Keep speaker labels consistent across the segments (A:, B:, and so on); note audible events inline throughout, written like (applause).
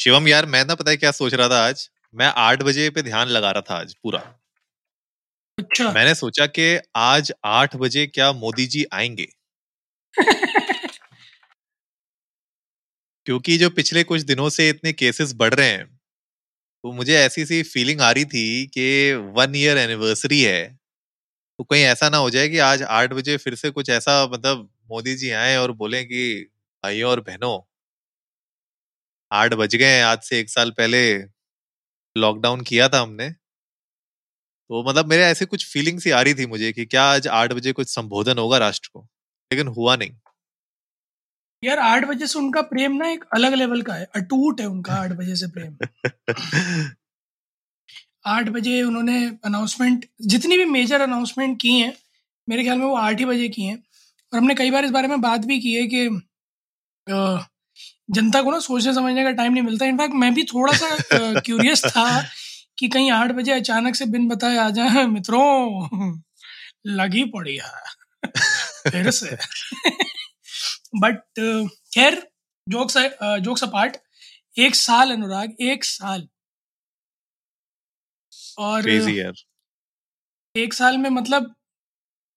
A: शिवम यार मैं ना पता है क्या सोच रहा था आज? मैं आठ बजे पे ध्यान लगा रहा था आज पूरा।
B: अच्छा।
A: मैंने सोचा कि आज आठ बजे क्या मोदी जी आएँगे? क्योंकि जो पिछले कुछ दिनों से इतने केसेस बढ़ रहे हैं तो मुझे ऐसी सी फीलिंग आ रही थी कि वन ईयर एनिवर्सरी है तो कहीं ऐसा ना हो जाए कि आज आठ बजे फिर से कुछ ऐसा मतलब मोदी जी आए और बोले कि भाइयों और बहनों आठ बज गए हैं आज से एक साल पहले लॉकडाउन किया था हमने। तो मतलब मेरे ऐसे कुछ फीलिंग सी आ रही थी मुझे कि क्या आज आठ बजे कुछ संबोधन होगा राष्ट्र को लेकिन हुआ नहीं।
B: यार आठ बजे से उनका प्रेम ना एक अलग लेवल का है अटूट है उनका आठ बजे से प्रेम। आठ बजे उन्होंने अनाउंसमेंट जितनी भी मेजर अनाउंसमेंट की हैं मेरे ख्याल में वो आठ ही बजे की हैं। और हमने कई बार इस बारे में बात भी की है कि अ, जनता को ना सोचने समझने का टाइम नहीं मिलता। इनफैक्ट मैं भी थोड़ा सा क्यूरियस था कि कहीं आठ बजे अचानक से बिन बताए आ जाए। मित्रों लगी पड़ी है। फिर से। बट खैर जोक्स जोक्स अपार्ट एक साल अनुराग एक साल। और एक साल में मतलब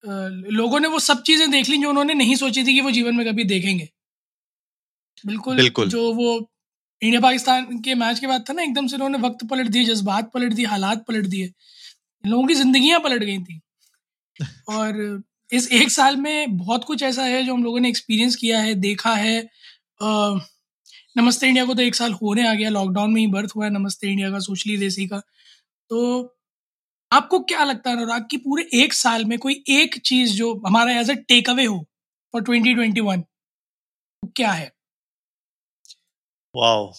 B: लोगों ने वो सब चीज़ें देख ली जो उन्होंने नहीं सोची थी कि वो जीवन में कभी देखेंगे। बिल्कुल
A: बिल्कुल।
B: जो वो इंडिया पाकिस्तान के मैच के बाद था ना एकदम से उन्होंने वक्त पलट दिए जज्बात पलट दिए हालात पलट दिए। इन लोगों की जिंदगियाँ पलट गई थी। (laughs) और इस एक साल में बहुत कुछ ऐसा है जो हम लोगों ने एक्सपीरियंस किया है देखा है। अ, नमस्ते इंडिया को तो एक साल होने आ गया लॉकडाउन में ही बर्थ हुआ है नमस्ते इंडिया का सोशली देसी का। तो आपको क्या लगता है अनुराग कि पूरे एक साल में कोई एक चीज़ जो हमारा एज अ टेक अवे हो फॉर 2021 तो क्या है?
A: वाओ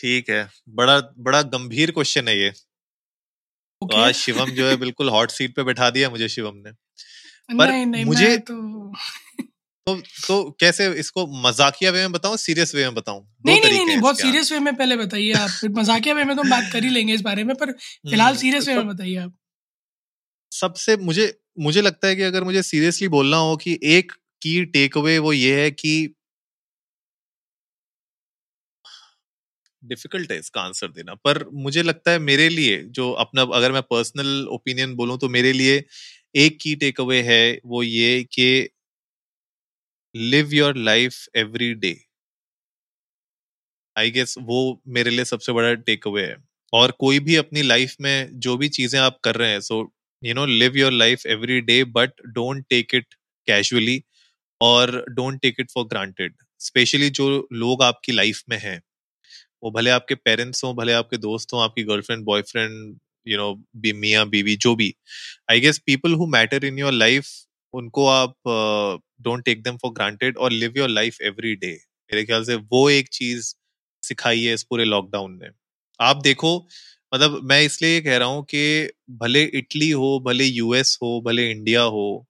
A: ठीक है। बड़ा बड़ा गंभीर क्वेश्चन है ये। okay.
B: तो
A: आज शिवम जो है बिल्कुल हॉट सीट पे बैठा दिया मुझे शिवम ने। पर
B: नहीं नहीं
A: मुझे-
B: मैं तो
A: तो तो कैसे इसको मजाकिया वे में बताऊँ सीरियस वे में बताऊँ?
B: नहीं नहीं नहीं नहीं बहुत सीरियस वे में पहले बताइए आप। फिर मजाकिया वे में तो हम बात कर ही लेंगे इस बारे में पर फ़िलहाल
A: हम्म,
B: सीरियस वे
A: तो
B: में बताइए आप।
A: सबसे मुझे मुझे लगता है कि अगर मुझे सीरियसली बोलना हो कि एक की टेक अवे वो ये है कि डिफ़िकल्ट है इसका आंसर देना। पर मुझे लगता है मेरे लिए जो अपना, अगर मैं पर्सनल ओपिनियन बोलूँ तो मेरे लिए एक की टेक अवे है वो ये कि live your life every day I guess वो मेरे लिए सबसे बड़ा टेक अवे है। और कोई भी अपनी लाइफ में जो भी चीज़ें आप कर रहे हैं so you know live your life every day but don't take it casually और don't take it for granted specially जो लोग आपकी लाइफ में हैं। वो भले आपके पेरेंट्स हों, भले आपके दोस्त हों, आपकी girlfriend, boyfriend, you know, B, मियाँ, बीवी, जो भी। I guess people who matter in your life, उनको आप don't take them for granted और live your life every day मेरे ख्याल से वो एक चीज़ सिखाई है इस पूरे लॉकडाउन ने। आप देखो मतलब मैं इसलिए कह रहा हूँ कि भले इटली हो, भले यूएस हो, भले इंडिया हो,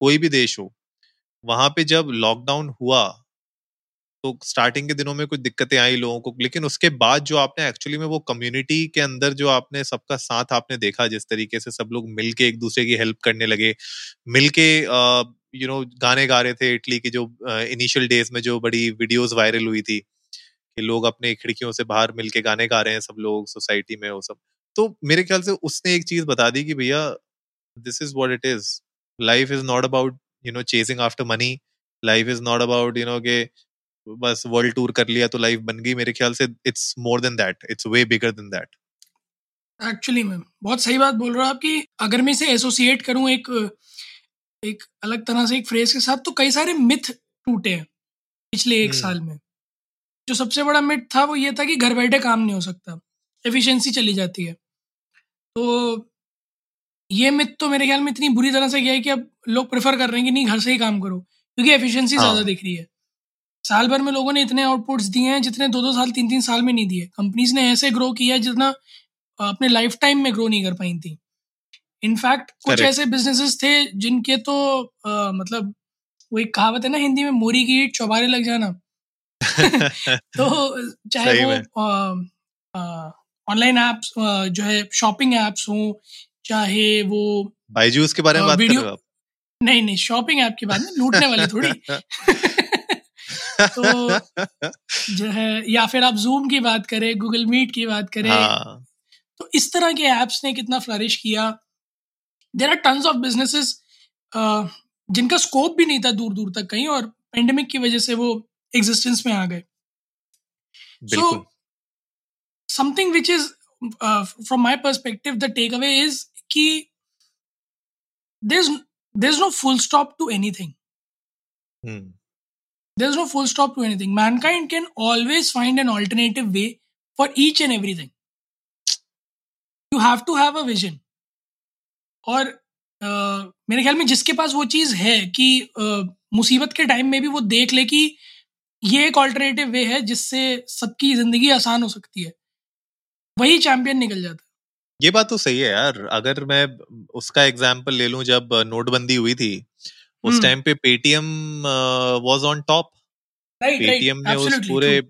A: कोई भी देश हो, वहाँ पे जब लॉकडाउन हुआ तो स्टार्टिंग के दिनों में कुछ दिक्कतें आई लोगों को, लेकिन उसके बाद जो आपने एक्चुअली में वो कम्युनिटी के अंदर जो आपने सबका साथ आपने देखा, जिस तरीके से सब लोग मिलके एक दूसरे की हेल्प करने लगे, मिलके यू नो गाने गा रहे थे इटली की जो इनिशियल डेज़ में जो बड़ी वीडियोस वायरल हुई थी, कि लोग अपने खिड़कियों से बाहर मिलके गाने गा रहे हैं सब लोग सोसाइटी में वो सब। तो मेरे ख्याल से उसने एक चीज़ बता दी कि भैया this is what it is life is not about you know chasing after money life is not about you know के बस वर्ल्ड टूर कर लिया तो लाइफ बन गई मेरे ख्याल से। It's more than that it's way bigger than that
B: actually में बहुत सही बात बोल रहे हो आप कि अगर मैं इसे एसोसिएट करूँ एक एक अलग तरह से एक फ्रेज के साथ तो कई सारे मिथ टूटे हैं पिछले एक
A: हम्म।
B: साल में। जो सबसे बड़ा मिथ था वो ये था कि घर बैठे काम नहीं हो सकता। एफिशिएंसी चली जाती है। तो ये मिथ तो मेरे ख्याल में इतनी बुरी तरह से गया है कि अब लोग प्रेफर कर रहे हैं कि नहीं घर से ही काम करो क्योंकि एफिशिएंसी
A: हाँ।
B: ज़्यादा दिख रही है। साल भर में लोगों ने इतने आउटपुट्स दिए हैं जितने दो दो साल तीन तीन साल में नहीं दिए। कंपनीज़ ने ऐसे ग्रो किया है जितना अपने लाइफ टाइम में ग्रो नहीं कर पाई थी। इनफैक्ट कुछ ऐसे बिजनेसेस थे जिनके तो अ, मतलब वो एक कहावत है ना हिंदी में मोरी की चौबारे लग जाना। (laughs) तो चाहे वो ऑनलाइन एप्स जो है शॉपिंग एप्स हो चाहे वो
A: बाईजूस के बारे में बात कर रहे हो आप?
B: नहीं नहीं शॉपिंग ऐप की बात नहीं लूटने वाली थोड़ी। (laughs) तो (laughs) जो है या फिर आप जूम की बात करें गूगल मीट की बात करें।
A: हाँ।
B: तो इस तरह के ऐप्स ने कितना फ्लरिश किया। There are tons of businesses जिनका स्कोप भी नहीं था दूर दूर तक कहीं और पेंडेमिक की वजह से वो एग्जिस्टेंस में आ गए।
A: So
B: something which is from my perspective the take away is कि there is no full stop to anything
A: hmm.
B: There's no full stop to anything. Mankind can always find an alternative way for each and everything. You have to have a vision. और uh, मेरे ख्याल में जिसके पास वो चीज़ है कि uh, मुसीबत के टाइम में भी वो देख ले कि ये एक ऑल्टरनेटिव वे है जिससे सबकी ज़िंदगी आसान हो सकती है। वही चैंपियन निकल जाता है।
A: ये बात तो सही है यार। अगर मैं उसका एग्ज़ाम्पल ले लूँ जब नोटबंदी हुई थी उस
B: हम्म।
A: टाइम पे Paytm was on top Paytm ने उस पूरे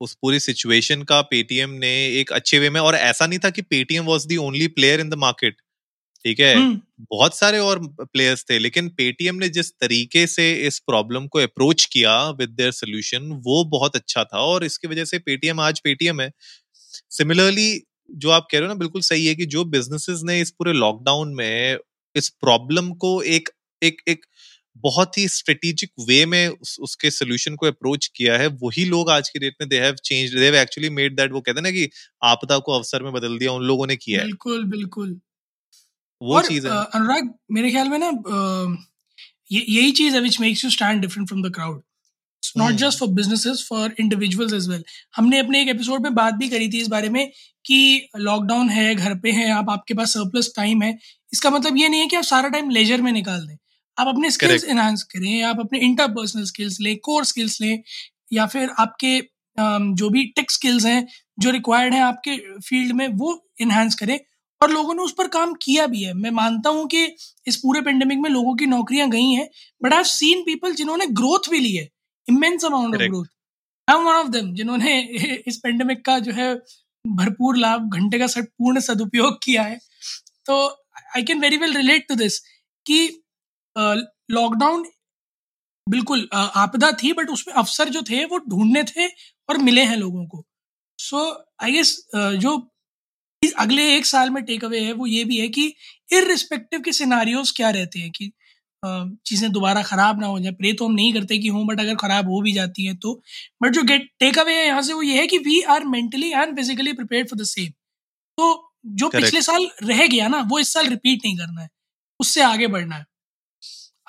A: उस पूरी सिचुएशन का पेटीएम ने एक अच्छे वे में और ऐसा नहीं था कि Paytm was the only player in the market ठीक है
B: हम्म।
A: बहुत सारे और प्लेयर्स थे लेकिन पेटीएम ने जिस तरीके से इस प्रॉब्लम को अप्रोच किया विद देयर सोल्यूशन वो बहुत अच्छा था और इसकी वजह से पेटीएम आज पेटीएम है सिमिलरली जो आप कह रहे हो ना बिल्कुल सही है कि जो बिजनेसेस ने इस पूरे लॉकडाउन में इस प्रॉब्लम को एक एक एक बहुत ही स्ट्रेटेजिक वे में उस, उसके सोल्यूशन को अप्रोच किया है। वही लोग आज की डेट में they have change they have actually made that वो कहते हैं ना कि आपदा को अवसर में बदल दिया उन लोगों ने किया है।
B: बिल्कुल बिल्कुल।
A: वो चीज़ है।
B: अनुराग मेरे ख्याल में ना ये यही चीज़ है which makes you stand different from the crowd not. Just for businesses for individuals as well हमने अपने एक एपिसोड में बात भी करी थी इस बारे में कि लॉकडाउन है घर पे है आप आपके पास सरप्लस टाइम है। इसका मतलब ये नहीं है कि आप सारा टाइम लेजर में निकाल दें। आप अपने स्किल्स. इनहांस करें आप अपने इंटरपर्सनल स्किल्स लें कोर स्किल्स लें या फिर आपके जो भी टेक स्किल्स हैं जो रिक्वायर्ड हैं आपके फ़ील्ड में वो इनहांस करें। और लोगों ने उस पर काम किया भी है। मैं मानता हूँ कि इस पूरे पेंडेमिक में लोगों की नौकरियाँ गई हैं बट आई सीन पीपल जिन्होंने ग्रोथ भी ली है immense amount of growth I am one of them जिन्होंने (laughs) इस पेंडेमिक का जो है भरपूर लाभ घंटे का पूर्ण सदुपयोग किया है। तो I can very well relate to this कि लॉकडाउन बिल्कुल आपदा थी बट उसमें अवसर जो थे वो ढूँढने थे और मिले हैं लोगों को। सो आई गेस जो इस अगले एक साल में टेक अवे है वो ये भी है कि इरिस्पेक्टिव के सिनारियोज क्या रहते हैं कि चीज़ें दोबारा ख़राब ना हो जाए। प्रे तो हम नहीं करते कि हों बट अगर ख़राब हो भी जाती हैं तो। बट जो गेट टेक अवे है यहाँ से वो ये है कि we are mentally and physically prepare for the same तो जो
A: Correct.
B: पिछले साल रह गया ना वो इस साल रिपीट नहीं करना है। उससे आगे बढ़ना है।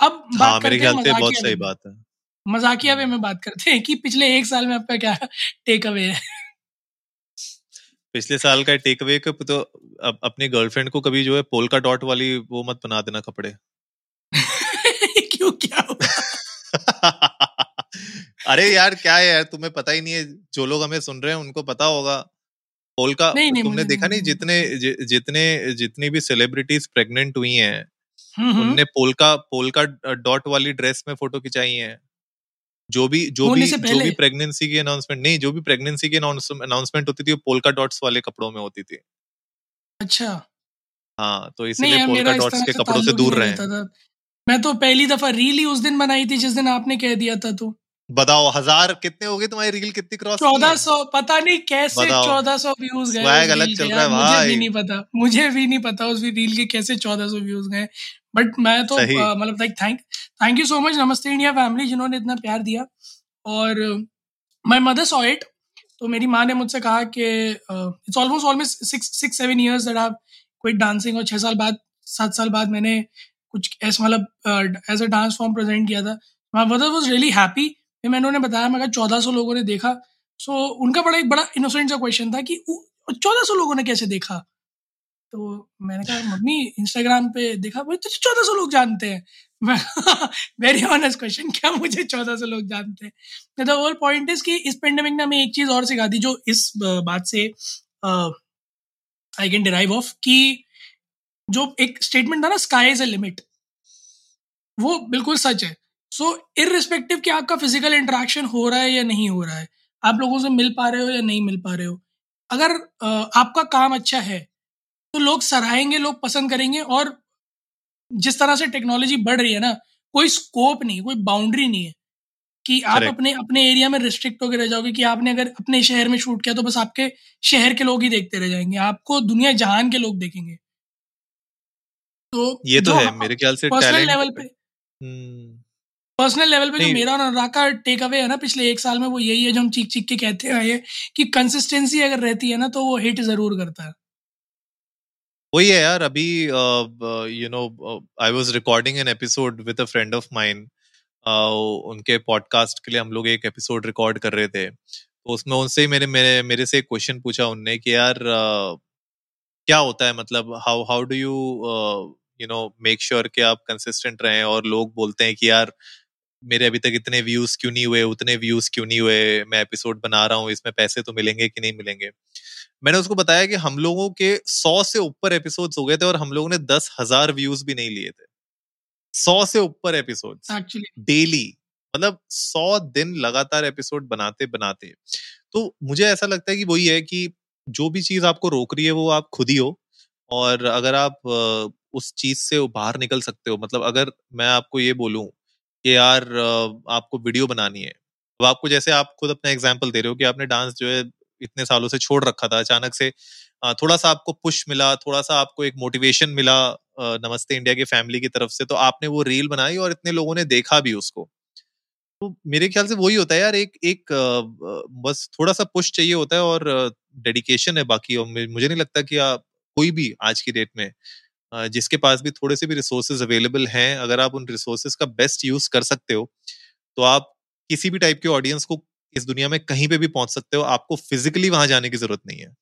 B: अब बात
A: हाँ
B: करते
A: मेरे
B: हैं
A: ख्याल से बहुत सही बात है।
B: मजाकिया वे
A: हम्म।
B: में बात करते हैं कि पिछले एक साल में आपका क्या टेक अवे है?
A: पिछले साल का टेक अवे का तो अप, अपनी गर्लफ्रेंड को कभी जो है पोल का डॉट वाली वो मत बना देना कपड़े। (laughs)
B: क्यों क्या (laughs)
A: अरे यार क्या है यार तुम्हें पता ही नहीं है जो लोग हमें सुन रहे हैं उनको पता होगा। पोल का
B: नहीं, नहीं,
A: तुमने
B: मुझे
A: देखा नहीं
B: नहीं-
A: जितने जि, जितने जितनी भी सेलिब्रिटीज प्रेग्नेंट हुई हैं
B: हम्म, हम्म।
A: उनने पोलका पोलका डॉट वाली ड्रेस में फ़ोटो खिंचाई है। जो भी जो भी जो भी प्रेगनेंसी की अनाउंसमेंट नहीं जो भी प्रेगनेंसी की अनाउंसमेंट होती थी वो पोलका डॉट्स वाले कपड़ों में होती थी।
B: अच्छा।
A: हाँ तो इसलिए
B: इसीलिए
A: पोलका डॉट्स के कपड़ों से दूर रहे।
B: मैं तो पहली दफ़ा रील ही उस दिन बनाई थी जिस दिन आपने कह दिया था तो।
A: बताओ हज़ार कितने हो गए तुम्हारी रील कितनी क्रॉस
B: चौदह सौ पता नहीं कैसे चौदह सौ व्यूज़ गए
A: अलग चल रहा है
B: मुझे भी नहीं पता मुझे भी नहीं पता उस रील के कैसे चौदह सौ व्यूज़ गए। बट मैं तो मतलब like thank thank you so much नमस्ते इंडिया फैमिली जिन्होंने इतना प्यार दिया। और माई मदर सॉ इट तो मेरी माँ ने मुझसे कहा कि it's almost almost six six seven years that I quit dancing और छः साल बाद सात साल बाद मैंने कुछ ऐसा मतलब as a dance form present किया था। My mother was really happy फिर मैंने उन्हें बताया मैं चौदह सौ लोगों ने देखा। सो so, उनका बड़ा एक बड़ा इनोसेंट सा क्वेश्चन था कि चौदह सौ लोगों ने कैसे देखा? तो मैंने कहा मम्मी इंस्टाग्राम पे देखा? भाई तो चौदह सौ लोग जानते हैं। वेरी ऑनेस्ट क्वेश्चन क्या मुझे चौदह सौ लोग जानते हैं? द होल पॉइंट इज़ कि इस पेंडेमिक ने हमें एक चीज़ और सिखा दी जो इस बात से आई कैन डिराइव ऑफ़ कि जो एक स्टेटमेंट था ना स्काई इज़ अ लिमिट वो बिल्कुल सच है। सो इरिस्पेक्टिव कि आपका फ़िज़िकल इंटरेक्शन हो रहा है या नहीं हो रहा है आप लोगों से मिल पा रहे हो या नहीं मिल पा रहे हो अगर आपका काम अच्छा है तो लोग सराहेंगे लोग पसंद करेंगे और जिस तरह से टेक्नोलॉजी बढ़ रही है ना कोई स्कोप नहीं कोई बाउंड्री नहीं है कि आप अपने अपने एरिया में रिस्ट्रिक्ट होकर रह जाओगे कि आपने अगर अपने शहर में शूट किया तो बस आपके शहर के लोग ही देखते रह जाएँगे आपको दुनिया जहान के लोग देखेंगे।
A: तो ये तो है मेरे ख्याल से
B: पर्सनल लेवल पे पर्सनल। लेवल पे जो मेरा और अनुराग का टेक अवे है ना पिछले एक साल में वो यही है जो हम चीख चीख के कहते हैं कि कंसिस्टेंसी अगर रहती है ना तो वो हिट ज़रूर करता है
A: वही है यार अभी you know I was recording an episode with a friend of mine उनके पॉडकास्ट के लिए हम लोग एक एपिसोड रिकॉर्ड कर रहे थे तो उसमें उनसे ही मेरे मेरे मेरे से क्वेश्चन पूछा उनने कि यार uh, क्या होता है मतलब how how do you you know make sure कि आप कंसिस्टेंट रहें और लोग बोलते हैं कि यार मेरे अभी तक इतने व्यूज़ क्यों नहीं हुए उतने व्यूज़ क्यों नहीं हुए मैं एपिसोड बना रहा हूँ इसमें पैसे तो मिलेंगे कि नहीं मिलेंगे? मैंने उसको बताया कि हम लोगों के सौ से ऊपर एपिसोड हो गए थे और हम लोगों ने दस हज़ार व्यूज़ भी नहीं लिए थे। सौ से ऊपर एपिसोड डेली मतलब सौ दिन लगातार एपिसोड बनाते बनाते। तो मुझे ऐसा लगता है कि वही है कि जो भी चीज़ आपको रोक रही है वो आप खुद ही हो और अगर आप उस चीज़ से बाहर निकल सकते हो। मतलब अगर मैं आपको ये बोलूँ कि यार आपको वीडियो बनानी है। तो आपको जैसे आप खुद अपना एग्ज़ाम्पल दे रहे हो कि आपने डांस जो है इतने सालों से छोड़ रखा था, अचानक से थोड़ा सा आपको पुश मिला थोड़ा सा आपको एक मोटिवेशन मिला नमस्ते इंडिया की फैमिली की तरफ़ से तो आपने वो रील बनाई और इतने लोगों ने देखा भी उसको। तो मेरे ख्याल से वही होता है यार, एक एक बस थोड़ा सा पुश चाहिए होता है और डेडिकेशन है बाकी, और मुझे नहीं लगता कि आप कोई भी आज की डेट में जिसके पास भी थोड़े से भी रिसोर्सेज अवेलेबल हैं, अगर आप उन रिसोर्सेज का बेस्ट यूज़ कर सकते हो तो आप किसी भी टाइप के ऑडियंस को इस दुनिया में कहीं पे भी पहुँच सकते हो, आपको फिजिकली वहाँ जाने की ज़रूरत नहीं है।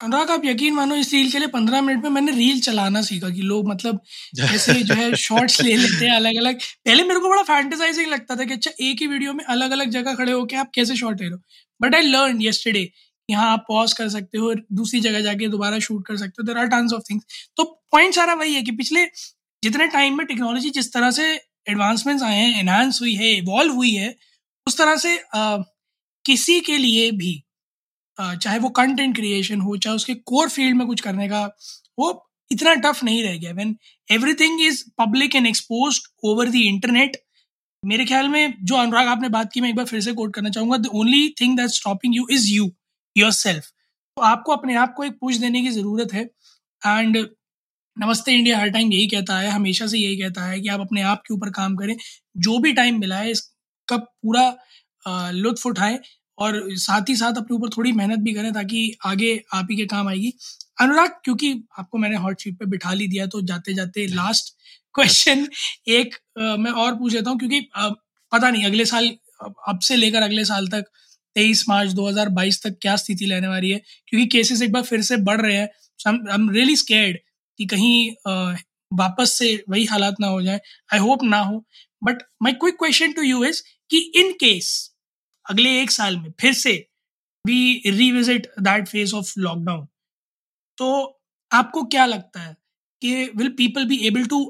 B: अनुराग, आप यकीन मानो इस रील के लिए पंद्रह मिनट में मैंने रील चलाना सीखा कि लोग मतलब ऐसे जो है शॉर्ट्स ले लेते हैं अलग अलग पहले मेरे को बड़ा फैंटेसाइजिंग लगता था कि अच्छा एक ही वीडियो में अलग अलग जगह खड़े होकर आप कैसे शॉर्ट ले रहे हो। बट आई लर्न येस्टरडे यहाँ आप पॉज कर सकते हो दूसरी जगह जाके दोबारा शूट कर सकते हो। There are tons of things तो पॉइंट सारा वही है कि पिछले जितने टाइम में टेक्नोलॉजी जिस तरह से एडवांसमेंट्स आए हैं एनहांस हुई है इवॉल्व हुई है उस तरह से आ, किसी के लिए भी आ, चाहे वो कंटेंट क्रिएशन हो चाहे उसके कोर फ़ील्ड में कुछ करने का वो इतना टफ नहीं रह गया। When everything is public and expose over the internet मेरे ख्याल में जो अनुराग आपने बात की मैं एक बार फिर से कोट करना चाहूँगा the only thing that stopping you is you yourself तो आपको अपने आप को एक पुश देने की ज़रूरत है। एंड नमस्ते इंडिया हर टाइम यही कहता है हमेशा से यही कहता है कि आप अपने आप के ऊपर काम करें। जो भी टाइम मिला है इसका पूरा लुत्फ उठाएँ और साथ ही साथ अपने ऊपर थोड़ी मेहनत भी करें ताकि आगे आप ही के काम आएगी। अनुराग क्योंकि आपको मैंने हॉट सीट पे बिठा ली दिया तो जाते जाते लास्ट क्वेश्चन एक आ, मैं और पूछ लेता हूँ क्योंकि आ, पता नहीं अगले साल अब से लेकर अगले साल तक तेईस मार्च 2022 तक क्या स्थिति लेने वाली है? क्योंकि केसेस एक बार फिर से बढ़ रहे हैं। रियली स्केर्ड कि कहीं वापस से वही हालात ना हो जाए। आई होप ना हो। But my quick question to you is कि इन केस अगले एक साल में फिर से we revisit that phase of lockdown तो आपको क्या लगता है कि will people be able to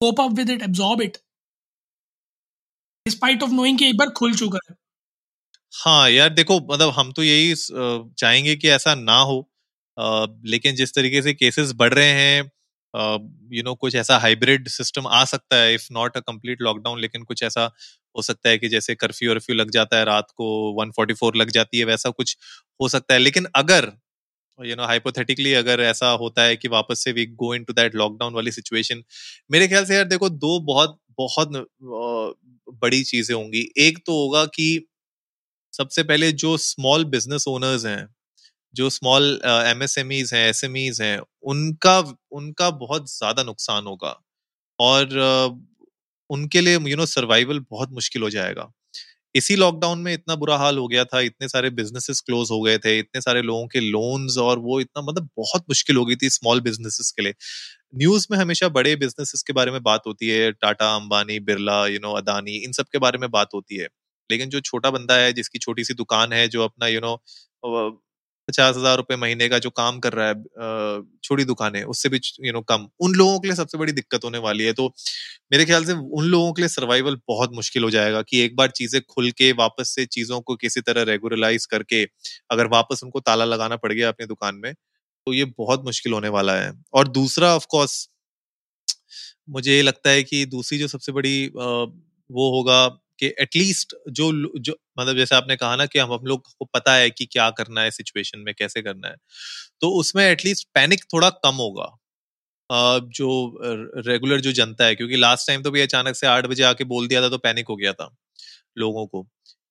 B: cope up with it absorb it despite of knowing कि एक बार खुल चुका है।
A: हाँ यार देखो मतलब हम तो यही चाहेंगे कि ऐसा ना हो। लेकिन जिस तरीके से केसेस बढ़ रहे हैं यू नो कुछ ऐसा हाइब्रिड सिस्टम आ सकता है if not a complete lockdown लेकिन कुछ ऐसा हो सकता है कि जैसे कर्फ्यू वर्फ्यू लग जाता है, रात को 144 लग जाती है, वैसा कुछ हो सकता है। लेकिन अगर यू नो हाइपोथेटिकली अगर ऐसा होता है कि वापस से we go into that lockdown वाली सिचुएशन मेरे ख्याल से यार देखो, दो बहुत बहुत बड़ी चीज़ें होंगी। एक तो होगा कि सबसे पहले जो स्मॉल बिज़नेस ओनर्स हैं जो स्मॉल एमएसएमईज हैं एसएमईज हैं उनका उनका बहुत ज़्यादा नुकसान होगा। और uh, उनके लिए यू नो सर्वाइवल बहुत मुश्किल हो जाएगा। इसी लॉकडाउन में इतना बुरा हाल हो गया था इतने सारे बिजनेसेस क्लोज हो गए थे इतने सारे लोगों के लोन्स और वो इतना मतलब बहुत मुश्किल हो गई थी स्मॉल बिजनेसेस के लिए। न्यूज़ में हमेशा बड़े बिजनेसेस के बारे में बात होती है टाटा अंबानी बिरला यू नो अदानी इन सब के बारे में बात होती है। लेकिन जो छोटा बंदा है, जिसकी छोटी सी दुकान है, जो अपना यू नो पचास हज़ार रुपए महीने का जो काम कर रहा है छोटी दुकान है उससे भी यू नो कम। उन लोगों के लिए सबसे बड़ी दिक्कत होने वाली है। तो मेरे ख्याल से उन लोगों के लिए सर्वाइवल बहुत मुश्किल हो जाएगा कि एक बार चीज़ें खुल के वापस से चीज़ों को किसी तरह रेगुलराइज करके अगर वापस उनको ताला लगाना पड़ गया अपनी दुकान में तो ये बहुत मुश्किल होने वाला है। और दूसरा ऑफकोर्स मुझे लगता है कि दूसरी जो सबसे बड़ी वो होगा कि एटलीस्ट जो जो मतलब जैसे आपने कहा ना कि हम हम लोग को पता है कि क्या करना है सिचुएशन में, कैसे करना है। तो उसमें एटलीस्ट पैनिक थोड़ा कम होगा। जो रेगुलर जो जनता है, क्योंकि लास्ट टाइम तो भी अचानक से आठ बजे आके बोल दिया था तो पैनिक हो गया था लोगों को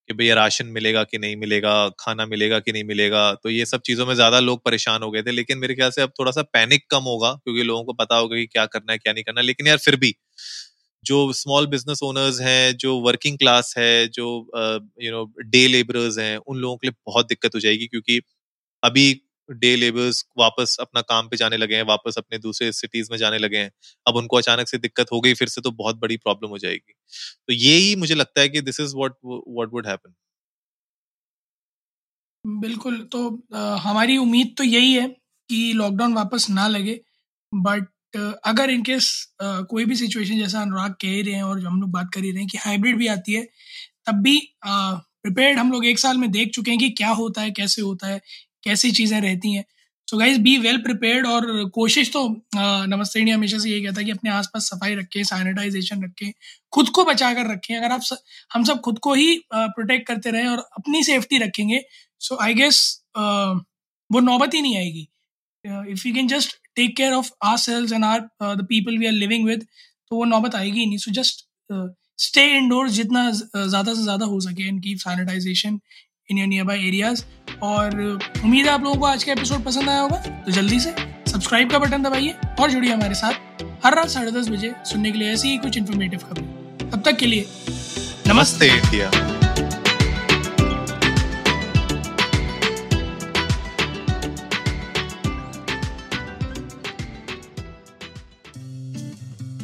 A: कि भैया राशन मिलेगा कि नहीं मिलेगा, खाना मिलेगा कि नहीं मिलेगा। तो ये सब चीज़ों में ज़्यादा लोग परेशान हो गए थे, लेकिन मेरे ख्याल से अब थोड़ा सा पैनिक कम होगा, क्योंकि लोगों को पता होगा कि क्या करना है, क्या नहीं करना लेकिन यार फिर भी जो स्मॉल बिज़नेस ओनर्स हैं जो वर्किंग क्लास है जो यू नो डे लेबरर्स हैं उन लोगों के लिए बहुत दिक्कत हो जाएगी क्योंकि अभी डे लेबर्स वापस अपना काम पे जाने लगे हैं वापस अपने दूसरे सिटीज़ में जाने लगे हैं। अब उनको अचानक से दिक्कत हो गई फिर से तो बहुत बड़ी प्रॉब्लम हो जाएगी। तो यही मुझे लगता है कि this is what what would happen
B: बिल्कुल तो आ, हमारी उम्मीद तो यही है कि लॉकडाउन वापस ना लगे बट अगर इनकेस कोई भी सिचुएशन जैसा अनुराग कह ही रहे हैं और हम लोग बात कर ही रहे हैं कि हाइब्रिड भी आती है तब भी प्रिपेयर्ड हम लोग एक साल में देख चुके हैं कि क्या होता है कैसे होता है कैसी चीज़ें रहती हैं। So guys be well prepared और कोशिश तो नमस्ते इंडिया हमेशा से यही कहता है कि अपने आसपास सफ़ाई रखें सैनिटाइजेशन रखें खुद को बचा कर रखें। अगर आप स, हम सब खुद को ही प्रोटेक्ट करते रहें और अपनी सेफ्टी रखेंगे सो आई गेस वो नौबत ही नहीं आएगी। If you can just take care of ourselves and our the people we are living with तो वो नौबत आएगी नहीं। सो जस्ट स्टे इंडोर जितना ज़्यादा से ज़्यादा हो सके and keep sanitization in your nearby areas और उम्मीद है आप लोगों को आज का एपिसोड पसंद आया होगा। तो जल्दी से सब्सक्राइब का बटन दबाइए और जुड़िए हमारे साथ हर रात साढ़े दस बजे सुनने के लिए ऐसी ही कुछ इन्फॉर्मेटिव खबरें। तब तक के लिए
A: नमस्ते, इंडिया।